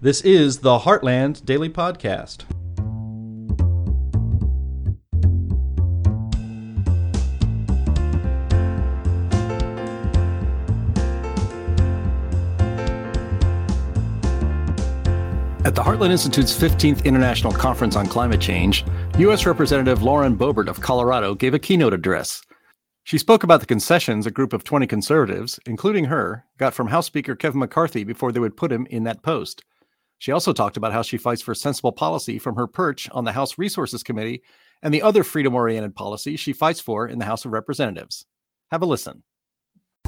This is the Heartland Daily Podcast. At the Heartland Institute's 15th International Conference on Climate Change, U.S. Representative Lauren Boebert of Colorado gave a keynote address. She spoke about the concessions a group of 20 conservatives, including her, got from House Speaker Kevin McCarthy before they would put him in that post. She also talked about how she fights for sensible policy from her perch on the House Resources Committee and the other freedom oriented policies she fights for in the House of Representatives. Have a listen.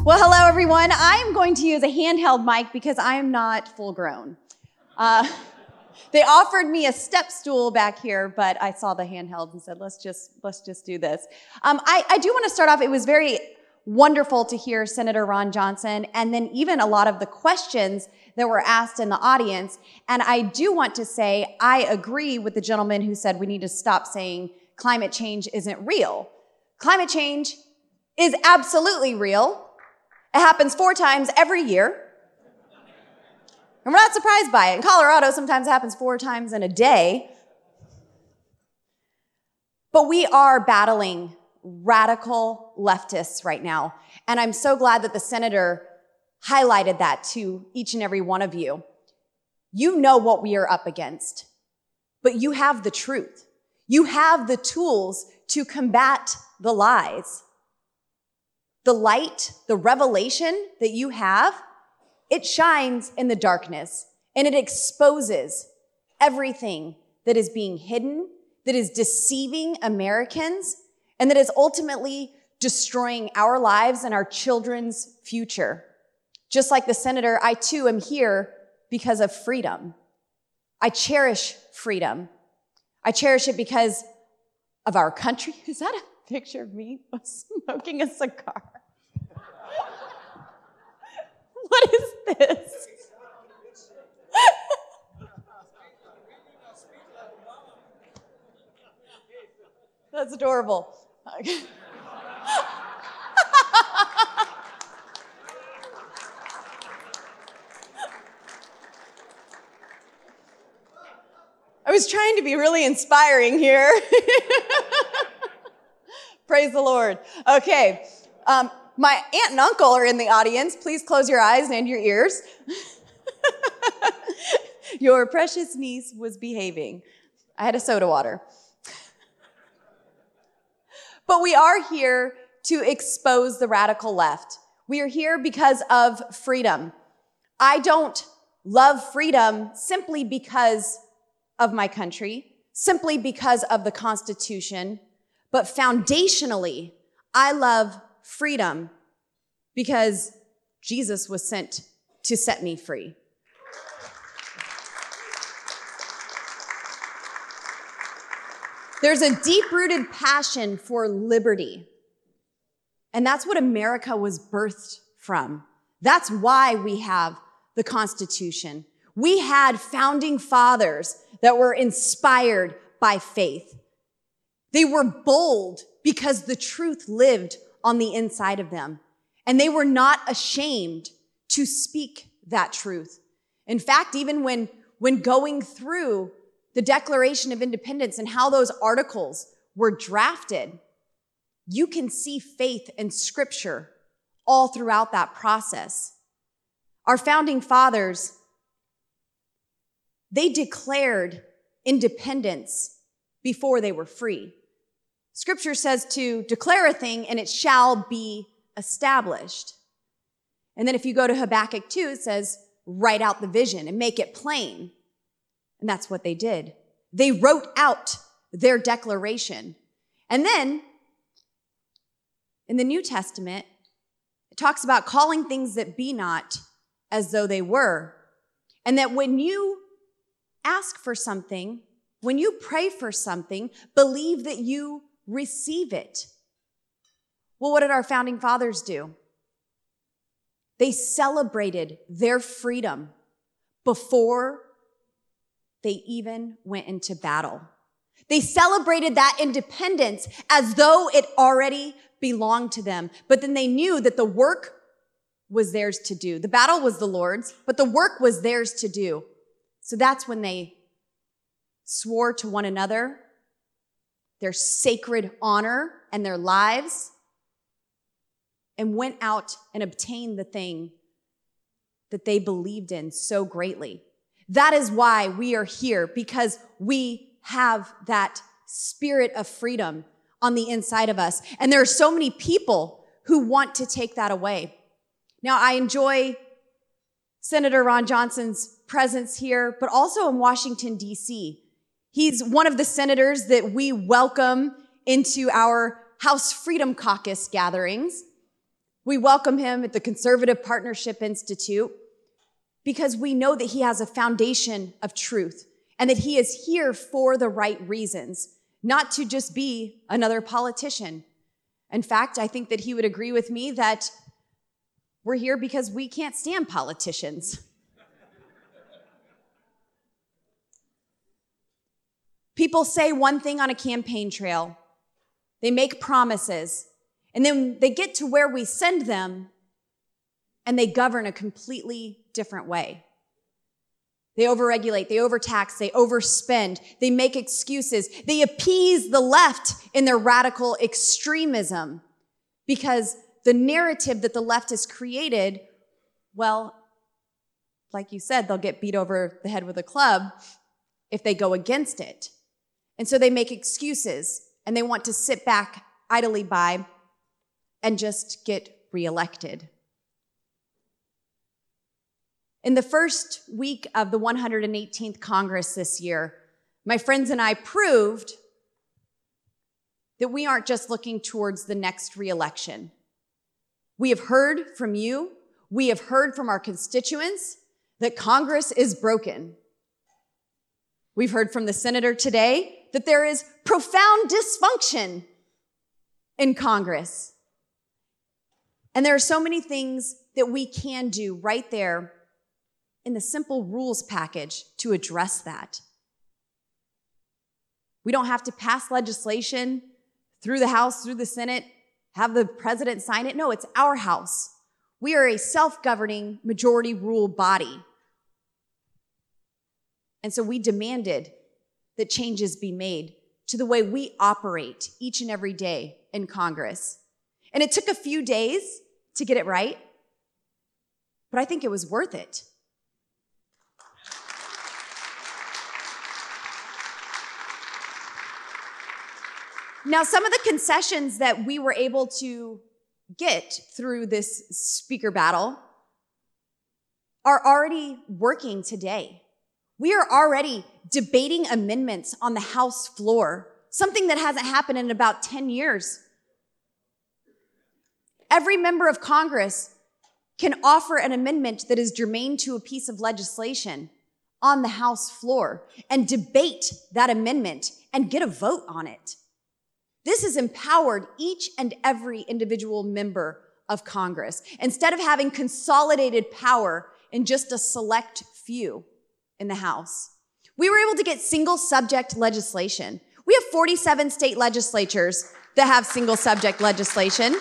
Well, hello, everyone. I'm going to use a handheld mic because I am not full grown. Uh, they offered me a step stool back here, but I saw the handheld and said, let's just, let's just do this. Um, I, I do want to start off. It was very wonderful to hear Senator Ron Johnson and then even a lot of the questions that were asked in the audience. And I do want to say, I agree with the gentleman who said we need to stop saying climate change isn't real. Climate change is absolutely real. It happens four times every year. And we're not surprised by it. In Colorado, sometimes it happens four times in a day. But we are battling radical leftists right now. And I'm so glad that the senator highlighted that to each and every one of you. You know what we are up against, but you have the truth. You have the tools to combat the lies. The light, the revelation that you have, it shines in the darkness and it exposes everything that is being hidden, that is deceiving Americans, and that is ultimately destroying our lives and our children's future. Just like the senator, I too am here because of freedom. I cherish freedom. I cherish it because of our country. Is that a picture of me smoking a cigar? what is this? That's adorable. I was trying to be really inspiring here. Praise the Lord. Okay. Um, my aunt and uncle are in the audience. Please close your eyes and your ears. your precious niece was behaving. I had a soda water. but we are here to expose the radical left. We are here because of freedom. I don't love freedom simply because of my country simply because of the Constitution, but foundationally, I love freedom because Jesus was sent to set me free. There's a deep rooted passion for liberty. And that's what America was birthed from. That's why we have the Constitution. We had founding fathers that were inspired by faith. They were bold because the truth lived on the inside of them. And they were not ashamed to speak that truth. In fact, even when, when going through the Declaration of Independence and how those articles were drafted, you can see faith and scripture all throughout that process. Our founding fathers they declared independence before they were free. Scripture says to declare a thing and it shall be established. And then if you go to Habakkuk 2, it says, write out the vision and make it plain. And that's what they did. They wrote out their declaration. And then in the New Testament, it talks about calling things that be not as though they were. And that when you ask for something, when you pray for something, believe that you receive it. Well, what did our founding fathers do? They celebrated their freedom before they even went into battle. They celebrated that independence as though it already belonged to them. But then they knew that the work was theirs to do. The battle was the Lord's, but the work was theirs to do. So that's when they swore to one another their sacred honor and their lives and went out and obtained the thing that they believed in so greatly. That is why we are here because we have that spirit of freedom on the inside of us. And there are so many people who want to take that away. Now, I enjoy Senator Ron Johnson's presence here, but also in Washington, D.C. He's one of the senators that we welcome into our House Freedom Caucus gatherings. We welcome him at the Conservative Partnership Institute because we know that he has a foundation of truth and that he is here for the right reasons, not to just be another politician. In fact, I think that he would agree with me that we're here because we can't stand politicians. People say one thing on a campaign trail. They make promises. And then they get to where we send them and they govern a completely different way. They overregulate, they overtax, they overspend, they make excuses, they appease the left in their radical extremism because the narrative that the left has created, well, like you said, they'll get beat over the head with a club if they go against it. And so they make excuses and they want to sit back idly by and just get reelected. In the first week of the 118th Congress this year, my friends and I proved that we aren't just looking towards the next reelection. We have heard from you, we have heard from our constituents that Congress is broken. We've heard from the senator today that there is profound dysfunction in Congress. And there are so many things that we can do right there in the simple rules package to address that. We don't have to pass legislation through the House, through the Senate, have the president sign it. No, it's our house. We are a self governing majority rule body. And so we demanded that changes be made to the way we operate each and every day in Congress. And it took a few days to get it right, but I think it was worth it. Now, some of the concessions that we were able to get through this speaker battle are already working today. We are already debating amendments on the House floor, something that hasn't happened in about 10 years. Every member of Congress can offer an amendment that is germane to a piece of legislation on the House floor and debate that amendment and get a vote on it. This has empowered each and every individual member of Congress instead of having consolidated power in just a select few in the House. We were able to get single subject legislation. We have 47 state legislatures that have single subject legislation.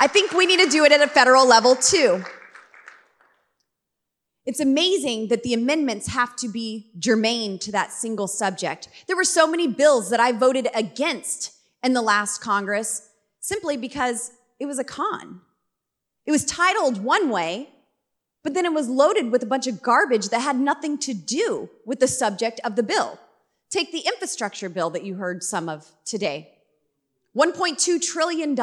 I think we need to do it at a federal level too. It's amazing that the amendments have to be germane to that single subject. There were so many bills that I voted against in the last Congress simply because it was a con. It was titled one way, but then it was loaded with a bunch of garbage that had nothing to do with the subject of the bill. Take the infrastructure bill that you heard some of today. $1.2 trillion.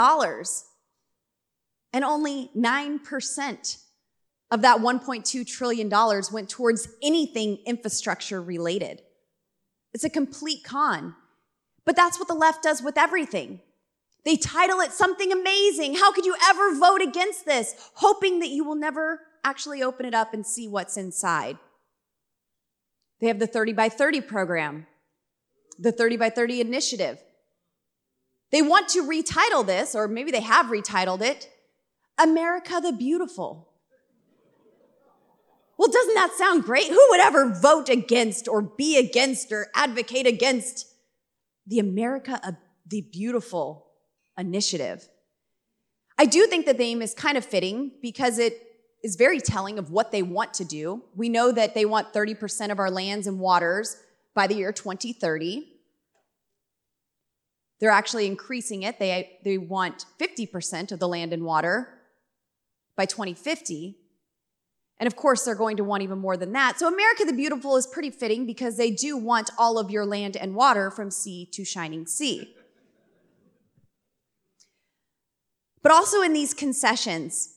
And only 9% of that $1.2 trillion went towards anything infrastructure related. It's a complete con. But that's what the left does with everything. They title it something amazing. How could you ever vote against this? Hoping that you will never actually open it up and see what's inside. They have the 30 by 30 program, the 30 by 30 initiative. They want to retitle this, or maybe they have retitled it, America the Beautiful. Well, doesn't that sound great? Who would ever vote against or be against or advocate against the America the Beautiful initiative. I do think the name is kind of fitting because it is very telling of what they want to do. We know that they want 30% of our lands and waters by the year 2030. They're actually increasing it. They, they want 50% of the land and water by 2050. And of course, they're going to want even more than that. So, America the Beautiful is pretty fitting because they do want all of your land and water from sea to shining sea. But also in these concessions,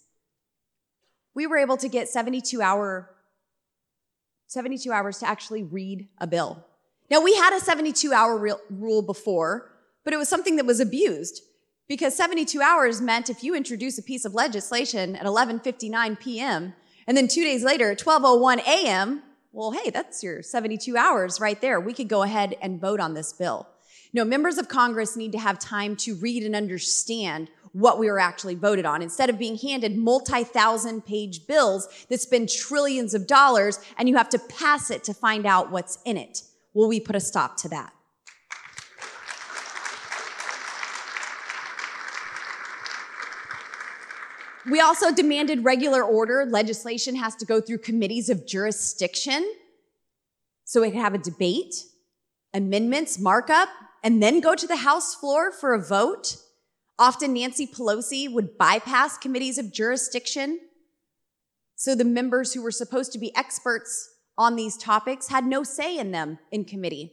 we were able to get 72 hour 72 hours to actually read a bill. Now we had a 72 hour rule before, but it was something that was abused because 72 hours meant if you introduce a piece of legislation at 11:59 p.m. and then 2 days later at 12:01 a.m., well hey, that's your 72 hours right there. We could go ahead and vote on this bill. No, members of Congress need to have time to read and understand what we were actually voted on instead of being handed multi-thousand page bills that spend trillions of dollars and you have to pass it to find out what's in it. Will we put a stop to that? We also demanded regular order. Legislation has to go through committees of jurisdiction so it can have a debate, amendments, markup, and then go to the House floor for a vote. Often Nancy Pelosi would bypass committees of jurisdiction. So the members who were supposed to be experts on these topics had no say in them in committee.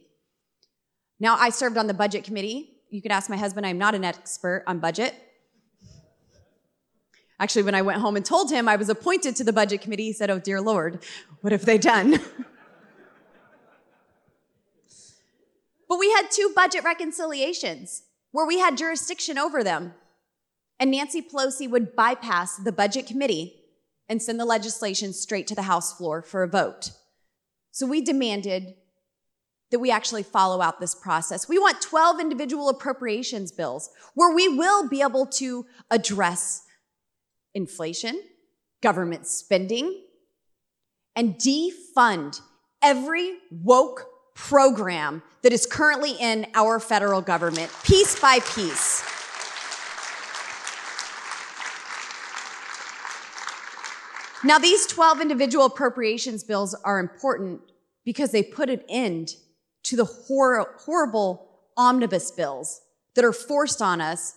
Now, I served on the budget committee. You could ask my husband, I'm not an expert on budget. Actually, when I went home and told him I was appointed to the budget committee, he said, Oh, dear Lord, what have they done? but we had two budget reconciliations where we had jurisdiction over them. And Nancy Pelosi would bypass the budget committee and send the legislation straight to the House floor for a vote. So we demanded that we actually follow out this process. We want 12 individual appropriations bills where we will be able to address inflation, government spending, and defund every woke program that is currently in our federal government, piece by piece. Now, these 12 individual appropriations bills are important because they put an end to the hor- horrible omnibus bills that are forced on us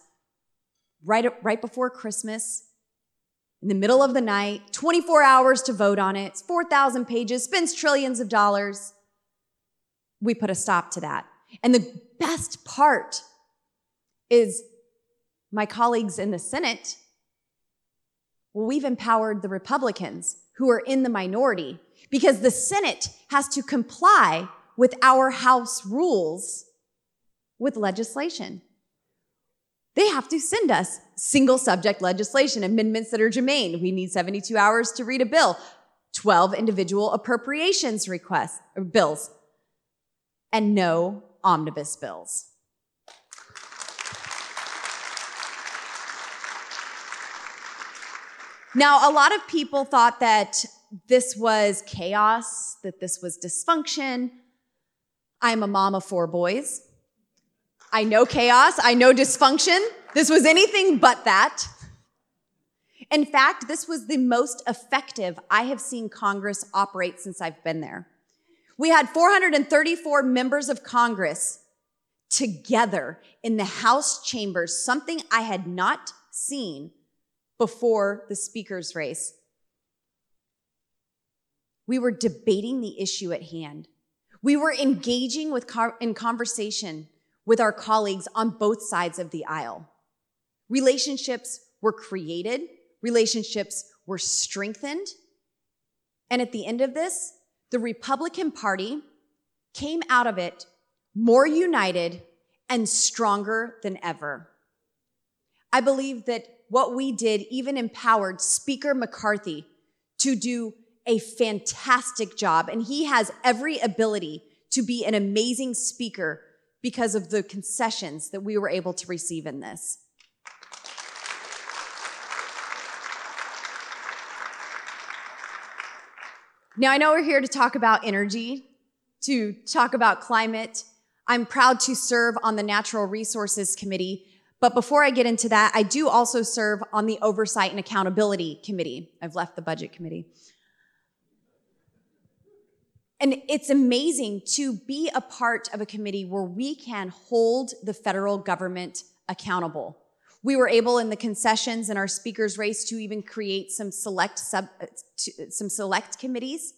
right, right before Christmas, in the middle of the night, 24 hours to vote on it. It's 4,000 pages, spends trillions of dollars we put a stop to that. And the best part is my colleagues in the Senate, well, we've empowered the Republicans who are in the minority because the Senate has to comply with our House rules with legislation. They have to send us single subject legislation, amendments that are germane. We need 72 hours to read a bill, 12 individual appropriations requests, or bills and no omnibus bills. Now, a lot of people thought that this was chaos, that this was dysfunction. I'm a mom of four boys. I know chaos, I know dysfunction. This was anything but that. In fact, this was the most effective I have seen Congress operate since I've been there. We had 434 members of Congress together in the House chambers, something I had not seen before the speaker's race. We were debating the issue at hand. We were engaging with in conversation with our colleagues on both sides of the aisle. Relationships were created, relationships were strengthened. And at the end of this, the Republican Party came out of it more united and stronger than ever. I believe that what we did even empowered Speaker McCarthy to do a fantastic job, and he has every ability to be an amazing speaker because of the concessions that we were able to receive in this. Now, I know we're here to talk about energy, to talk about climate. I'm proud to serve on the Natural Resources Committee, But before I get into that, I do also serve on the Oversight and Accountability Committee. I've left the Budget Committee. And it's amazing to be a part of a committee where we can hold the federal government accountable. We were able in the concessions and our speakers race to even create some select sub, uh, uh, some select committees,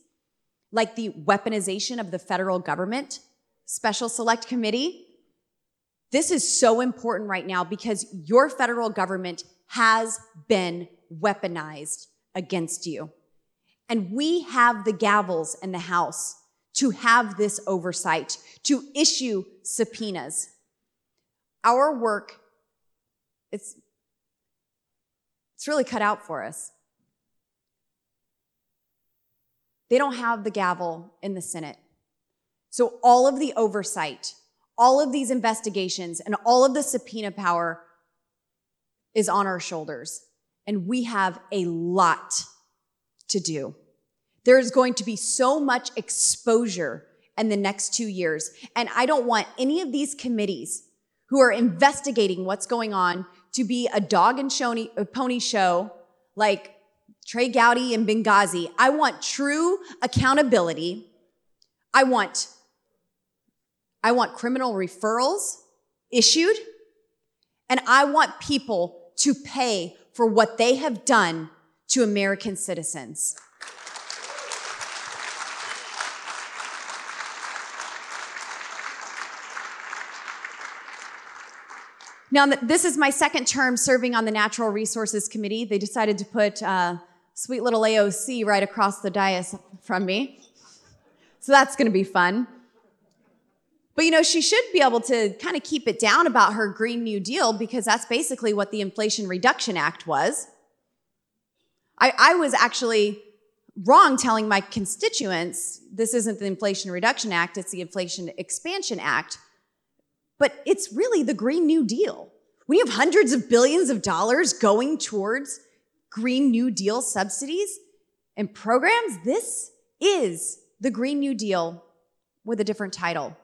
like the weaponization of the federal government, special select committee. This is so important right now because your federal government has been weaponized against you. And we have the gavels in the House to have this oversight, to issue subpoenas. Our work, it's, it's really cut out for us. They don't have the gavel in the Senate. So all of the oversight, all of these investigations, and all of the subpoena power is on our shoulders. And we have a lot to do. There's going to be so much exposure in the next two years. And I don't want any of these committees who are investigating what's going on to be a dog and a pony show like Trey Gowdy and Benghazi. I want true accountability. I want, I want criminal referrals issued. And I want people to pay for what they have done to American citizens. Now, this is my second term serving on the Natural Resources Committee. They decided to put uh, sweet little AOC right across the dais from me. So that's going to be fun. But you know, she should be able to kind of keep it down about her Green New Deal because that's basically what the Inflation Reduction Act was. I, I was actually wrong telling my constituents this isn't the Inflation Reduction Act, it's the Inflation Expansion Act. But it's really the Green New Deal. We have hundreds of billions of dollars going towards Green New Deal subsidies and programs. This is the Green New Deal with a different title.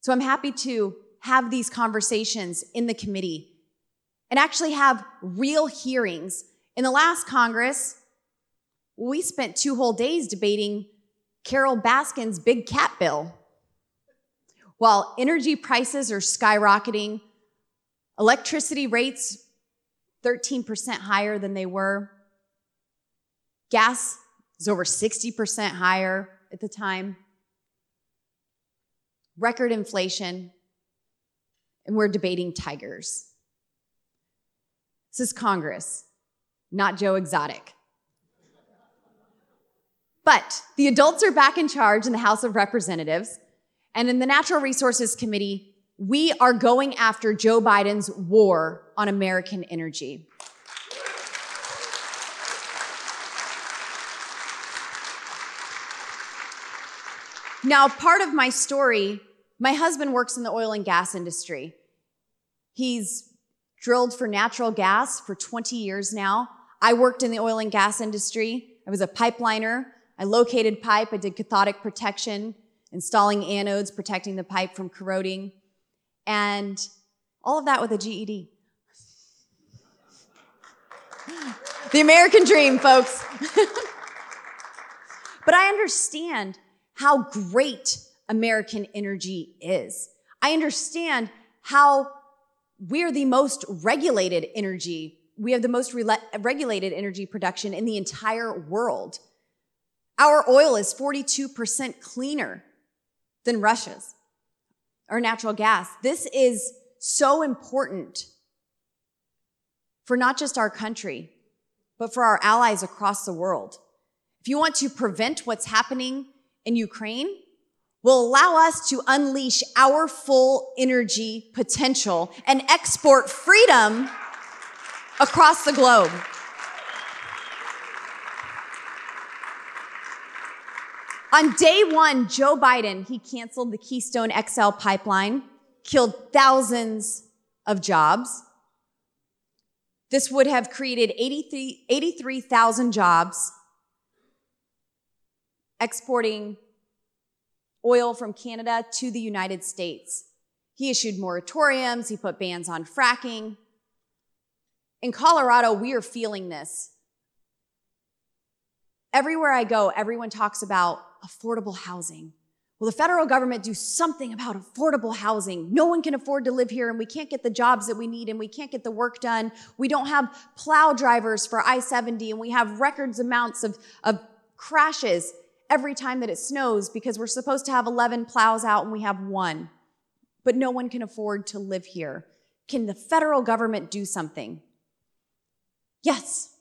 So I'm happy to have these conversations in the committee and actually have real hearings. In the last Congress, we spent two whole days debating Carole Baskin's big cat bill. While energy prices are skyrocketing, electricity rates 13% higher than they were. Gas is over 60% higher at the time. Record inflation. And we're debating tigers. This is Congress, not Joe Exotic. But the adults are back in charge in the House of Representatives. And in the Natural Resources Committee, we are going after Joe Biden's war on American energy. Now, part of my story, my husband works in the oil and gas industry. He's drilled for natural gas for 20 years now. I worked in the oil and gas industry. I was a pipeliner. I located pipe. I did cathodic protection, installing anodes, protecting the pipe from corroding. And all of that with a GED. the American dream, folks. but I understand how great American energy is. I understand how we're the most regulated energy. We have the most re- regulated energy production in the entire world. Our oil is 42% cleaner than Russia's or natural gas. This is so important for not just our country, but for our allies across the world. If you want to prevent what's happening in Ukraine, will allow us to unleash our full energy potential and export freedom across the globe. On day one, Joe Biden, he canceled the Keystone XL pipeline, killed thousands of jobs. This would have created 83,000 jobs, exporting oil from Canada to the United States. He issued moratoriums, he put bans on fracking. In Colorado, we are feeling this. Everywhere I go, everyone talks about affordable housing. Will the federal government do something about affordable housing? No one can afford to live here and we can't get the jobs that we need and we can't get the work done. We don't have plow drivers for I-70 and we have records amounts of, of crashes every time that it snows because we're supposed to have 11 plows out and we have one. But no one can afford to live here. Can the federal government do something? Yes.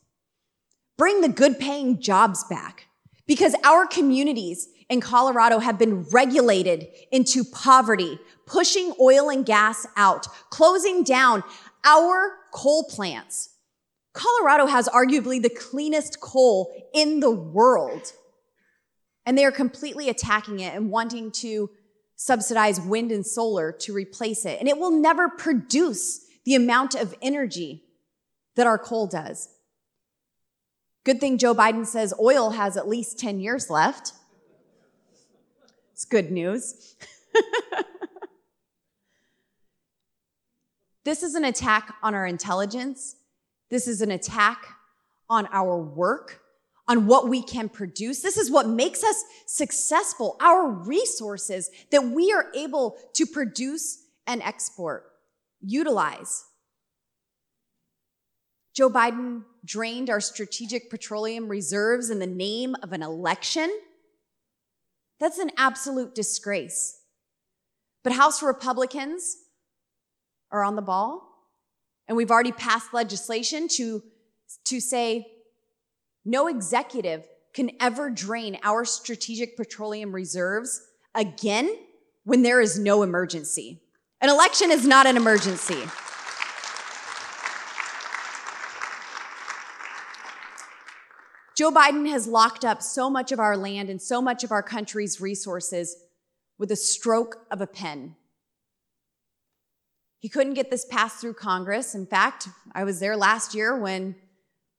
Bring the good paying jobs back because our communities in Colorado have been regulated into poverty, pushing oil and gas out, closing down our coal plants. Colorado has arguably the cleanest coal in the world. And they are completely attacking it and wanting to subsidize wind and solar to replace it. And it will never produce the amount of energy that our coal does. Good thing Joe Biden says oil has at least 10 years left. It's good news. this is an attack on our intelligence. This is an attack on our work, on what we can produce. This is what makes us successful, our resources that we are able to produce and export, utilize. Joe Biden drained our strategic petroleum reserves in the name of an election. That's an absolute disgrace. But House Republicans are on the ball, and we've already passed legislation to, to say no executive can ever drain our strategic petroleum reserves again when there is no emergency. An election is not an emergency. Joe Biden has locked up so much of our land and so much of our country's resources with a stroke of a pen. He couldn't get this passed through Congress. In fact, I was there last year when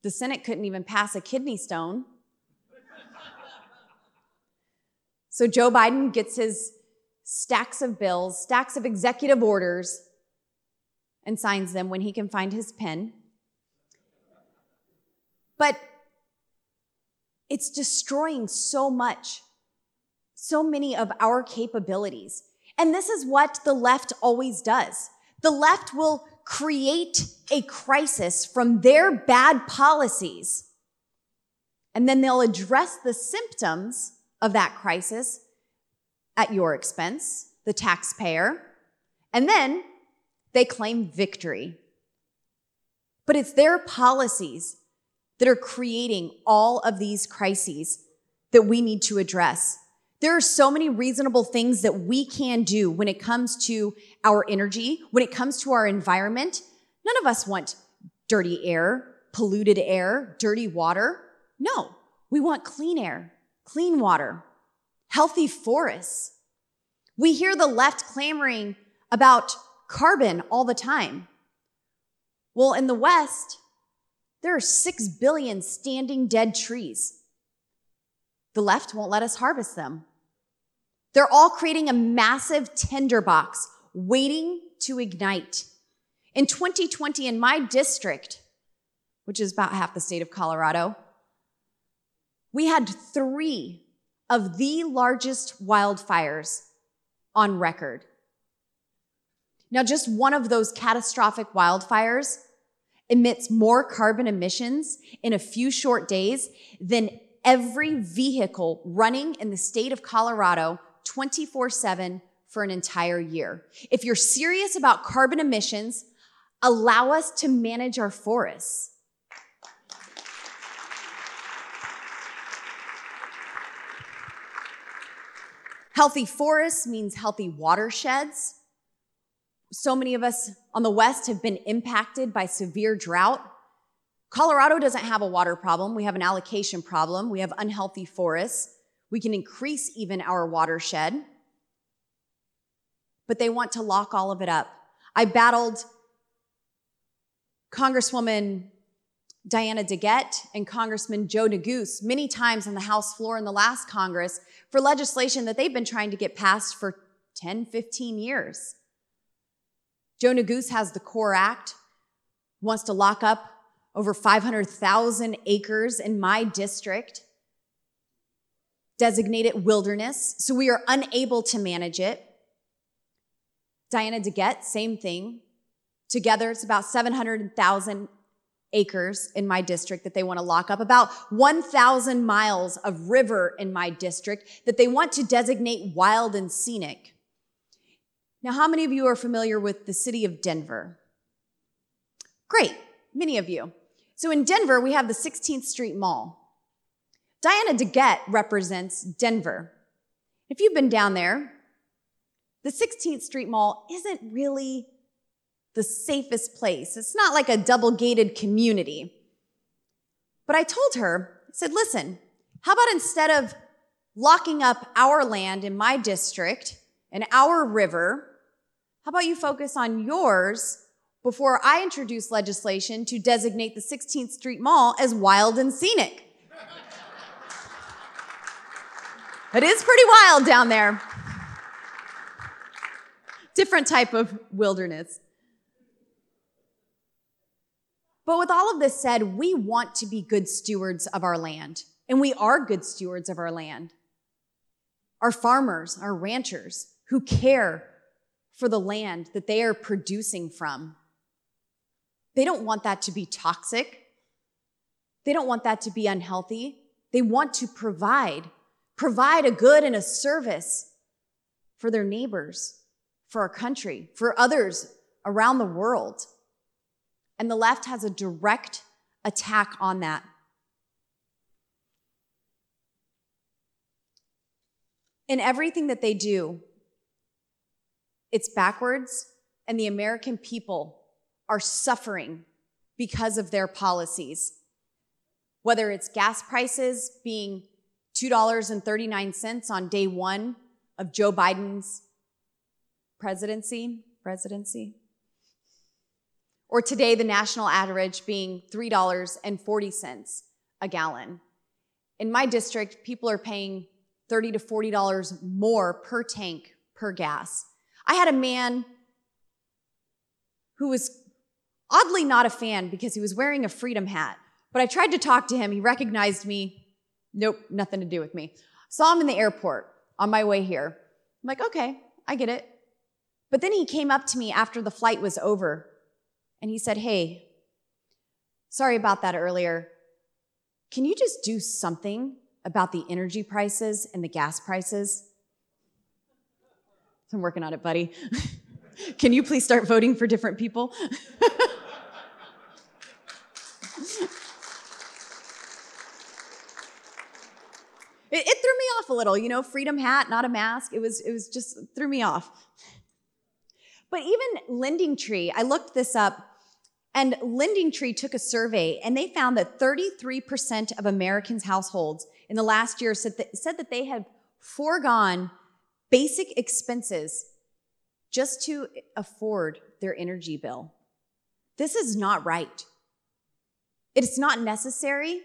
the Senate couldn't even pass a kidney stone. so Joe Biden gets his stacks of bills, stacks of executive orders, and signs them when he can find his pen. But it's destroying so much, so many of our capabilities. And this is what the left always does. The left will create a crisis from their bad policies, and then they'll address the symptoms of that crisis at your expense, the taxpayer, and then they claim victory. But it's their policies that are creating all of these crises that we need to address. There are so many reasonable things that we can do when it comes to our energy, when it comes to our environment. None of us want dirty air, polluted air, dirty water. No, we want clean air, clean water, healthy forests. We hear the left clamoring about carbon all the time. Well, in the West, there are six billion standing dead trees. The left won't let us harvest them. They're all creating a massive tinderbox waiting to ignite. In 2020, in my district, which is about half the state of Colorado, we had three of the largest wildfires on record. Now, just one of those catastrophic wildfires emits more carbon emissions in a few short days than every vehicle running in the state of Colorado 24 7 for an entire year. If you're serious about carbon emissions, allow us to manage our forests. Healthy forests means healthy watersheds, so many of us on the West have been impacted by severe drought. Colorado doesn't have a water problem. We have an allocation problem. We have unhealthy forests. We can increase even our watershed. But they want to lock all of it up. I battled Congresswoman Diana DeGette and Congressman Joe Neguse many times on the House floor in the last Congress for legislation that they've been trying to get passed for 10, 15 years. Joe Neguse has the CORE Act, wants to lock up over 500,000 acres in my district, designate it wilderness, so we are unable to manage it. Diana DeGette, same thing. Together, it's about 700,000 acres in my district that they want to lock up, about 1,000 miles of river in my district that they want to designate wild and scenic. Now, how many of you are familiar with the city of Denver? Great, many of you. So in Denver, we have the 16th Street Mall. Diana DeGette represents Denver. If you've been down there, the 16th Street Mall isn't really the safest place. It's not like a double gated community. But I told her, I said, listen, how about instead of locking up our land in my district and our river, how about you focus on yours before I introduce legislation to designate the 16th Street Mall as wild and scenic? it is pretty wild down there. Different type of wilderness. But with all of this said, we want to be good stewards of our land, and we are good stewards of our land. Our farmers, our ranchers who care for the land that they are producing from. They don't want that to be toxic. They don't want that to be unhealthy. They want to provide, provide a good and a service for their neighbors, for our country, for others around the world. And the left has a direct attack on that. In everything that they do, it's backwards, and the American people are suffering because of their policies. Whether it's gas prices being $2.39 on day one of Joe Biden's presidency, presidency, or today, the national average being $3.40 a gallon. In my district, people are paying 30 to $40 more per tank per gas. I had a man who was oddly not a fan because he was wearing a freedom hat. But I tried to talk to him. He recognized me. Nope, nothing to do with me. Saw him in the airport on my way here. I'm like, okay, I get it. But then he came up to me after the flight was over and he said, Hey, sorry about that earlier. Can you just do something about the energy prices and the gas prices? I'm working on it, buddy. Can you please start voting for different people? it, it, threw me off a little, you know, freedom hat, not a mask. It was, it was just threw me off. But even Lending Tree, I looked this up, and Lending Tree took a survey and they found that 33% of Americans' households in the last year said that, said that they had foregone basic expenses just to afford their energy bill. This is not right. It's not necessary,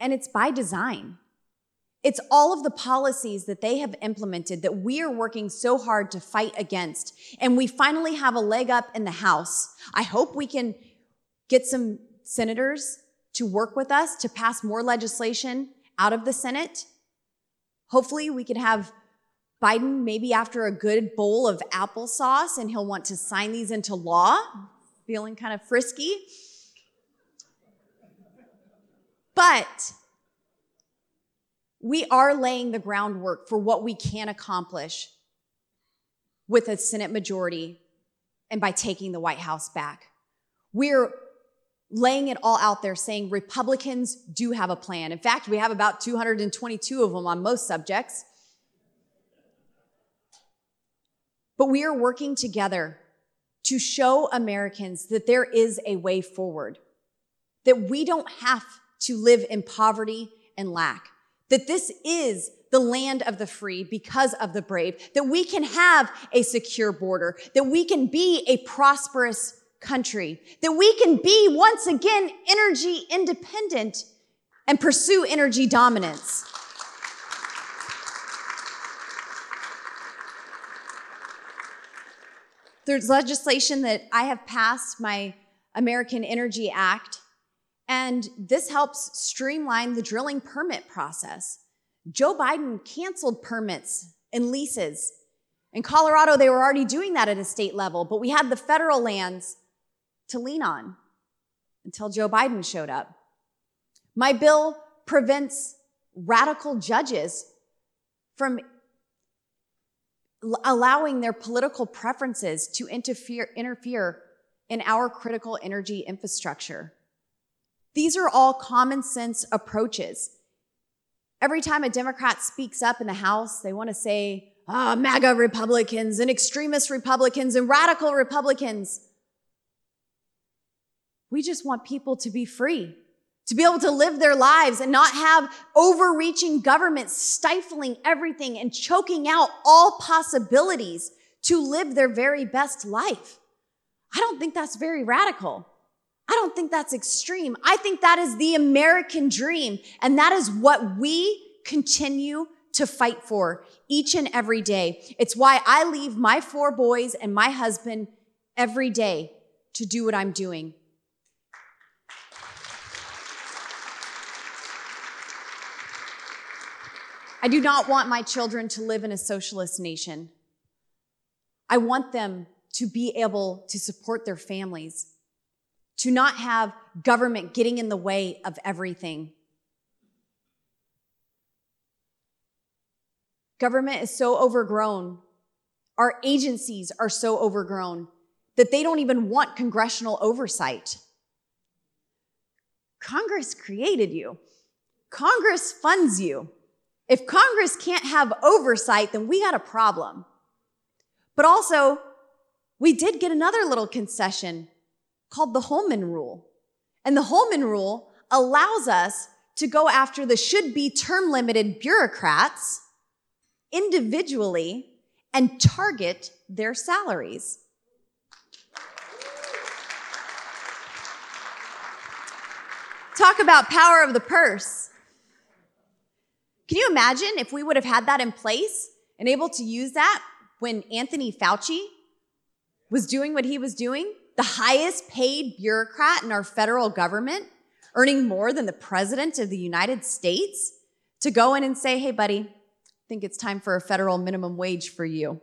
and it's by design. It's all of the policies that they have implemented that we are working so hard to fight against. And we finally have a leg up in the House. I hope we can get some senators to work with us to pass more legislation out of the Senate. Hopefully, we can have Biden maybe after a good bowl of applesauce and he'll want to sign these into law, feeling kind of frisky. But we are laying the groundwork for what we can accomplish with a Senate majority and by taking the White House back. We're laying it all out there saying Republicans do have a plan. In fact, we have about 222 of them on most subjects. But we are working together to show Americans that there is a way forward, that we don't have to live in poverty and lack that this is the land of the free because of the brave, that we can have a secure border, that we can be a prosperous country, that we can be once again energy independent and pursue energy dominance. There's legislation that I have passed, my American Energy Act, and this helps streamline the drilling permit process. Joe Biden canceled permits and leases. In Colorado, they were already doing that at a state level, but we had the federal lands to lean on until Joe Biden showed up. My bill prevents radical judges from allowing their political preferences to interfere, interfere in our critical energy infrastructure. These are all common sense approaches. Every time a Democrat speaks up in the House, they want to say, ah, oh, MAGA Republicans and extremist Republicans and radical Republicans. We just want people to be free to be able to live their lives and not have overreaching governments stifling everything and choking out all possibilities to live their very best life. I don't think that's very radical. I don't think that's extreme. I think that is the American dream. And that is what we continue to fight for each and every day. It's why I leave my four boys and my husband every day to do what I'm doing. I do not want my children to live in a socialist nation. I want them to be able to support their families, to not have government getting in the way of everything. Government is so overgrown. Our agencies are so overgrown that they don't even want congressional oversight. Congress created you. Congress funds you. If Congress can't have oversight, then we got a problem. But also, we did get another little concession called the Holman Rule. And the Holman Rule allows us to go after the should be term limited bureaucrats individually and target their salaries. Talk about power of the purse. Can you imagine if we would have had that in place and able to use that when Anthony Fauci was doing what he was doing? The highest paid bureaucrat in our federal government, earning more than the president of the United States, to go in and say, hey, buddy, I think it's time for a federal minimum wage for you.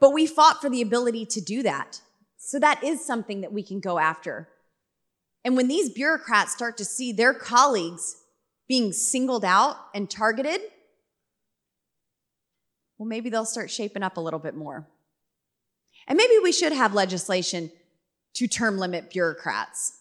But we fought for the ability to do that. So that is something that we can go after. And when these bureaucrats start to see their colleagues being singled out and targeted, well, maybe they'll start shaping up a little bit more. And maybe we should have legislation to term limit bureaucrats.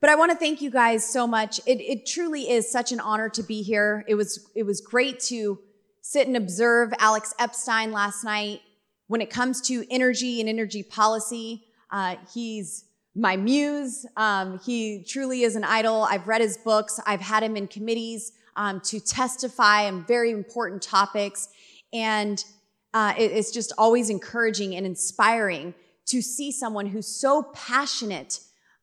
But I want to thank you guys so much. It, it truly is such an honor to be here. It was, it was great to sit and observe Alex Epstein last night. When it comes to energy and energy policy, uh, he's my muse. Um, he truly is an idol. I've read his books. I've had him in committees um, to testify on very important topics. And uh, it, it's just always encouraging and inspiring to see someone who's so passionate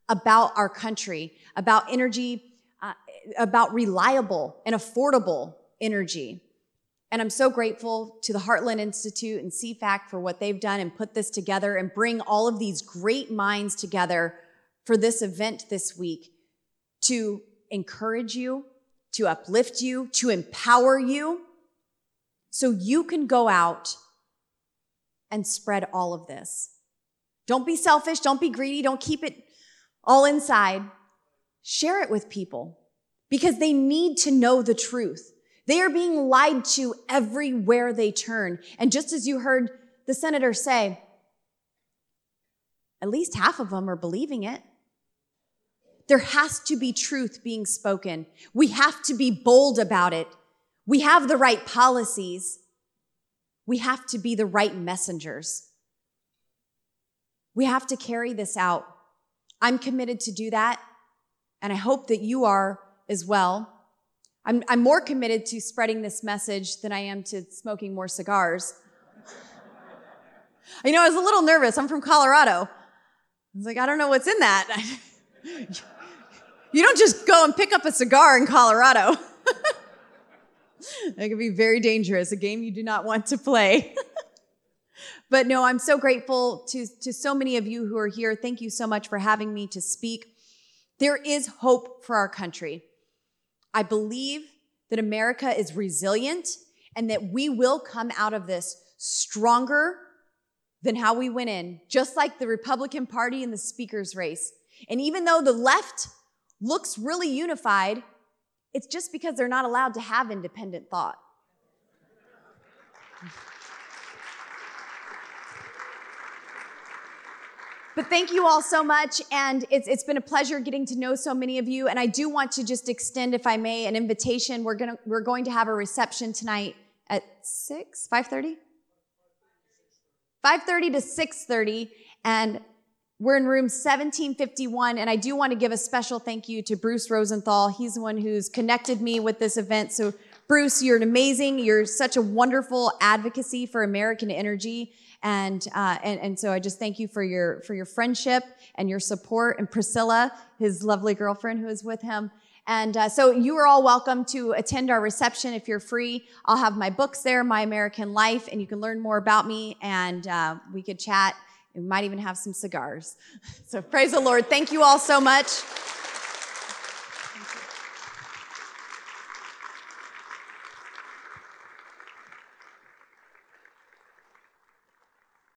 about our country, about energy, uh, about reliable and affordable energy. And I'm so grateful to the Heartland Institute and CFACT for what they've done and put this together and bring all of these great minds together for this event this week to encourage you, to uplift you, to empower you, so you can go out and spread all of this. Don't be selfish, don't be greedy, don't keep it all inside. Share it with people because they need to know the truth. They are being lied to everywhere they turn. And just as you heard the senator say, at least half of them are believing it. There has to be truth being spoken. We have to be bold about it. We have the right policies. We have to be the right messengers. We have to carry this out. I'm committed to do that, and I hope that you are as well. I'm, I'm more committed to spreading this message than I am to smoking more cigars. you know, I was a little nervous. I'm from Colorado. I was like, I don't know what's in that. You don't just go and pick up a cigar in Colorado. that could be very dangerous, a game you do not want to play. but no, I'm so grateful to, to so many of you who are here. Thank you so much for having me to speak. There is hope for our country. I believe that America is resilient and that we will come out of this stronger than how we went in, just like the Republican Party in the speaker's race. And even though the left looks really unified, it's just because they're not allowed to have independent thought. But thank you all so much. And it's, it's been a pleasure getting to know so many of you. And I do want to just extend, if I may, an invitation. We're, gonna, we're going to have a reception tonight at 6, 5.30? 5.30 to 6.30. And we're in room 1751. And I do want to give a special thank you to Bruce Rosenthal. He's the one who's connected me with this event. So Bruce, you're amazing. You're such a wonderful advocacy for American energy. And, uh, and, and so I just thank you for your, for your friendship and your support. And Priscilla, his lovely girlfriend who is with him. And uh, so you are all welcome to attend our reception if you're free. I'll have my books there, My American Life, and you can learn more about me and uh, we could chat. We might even have some cigars. So praise the Lord. Thank you all so much.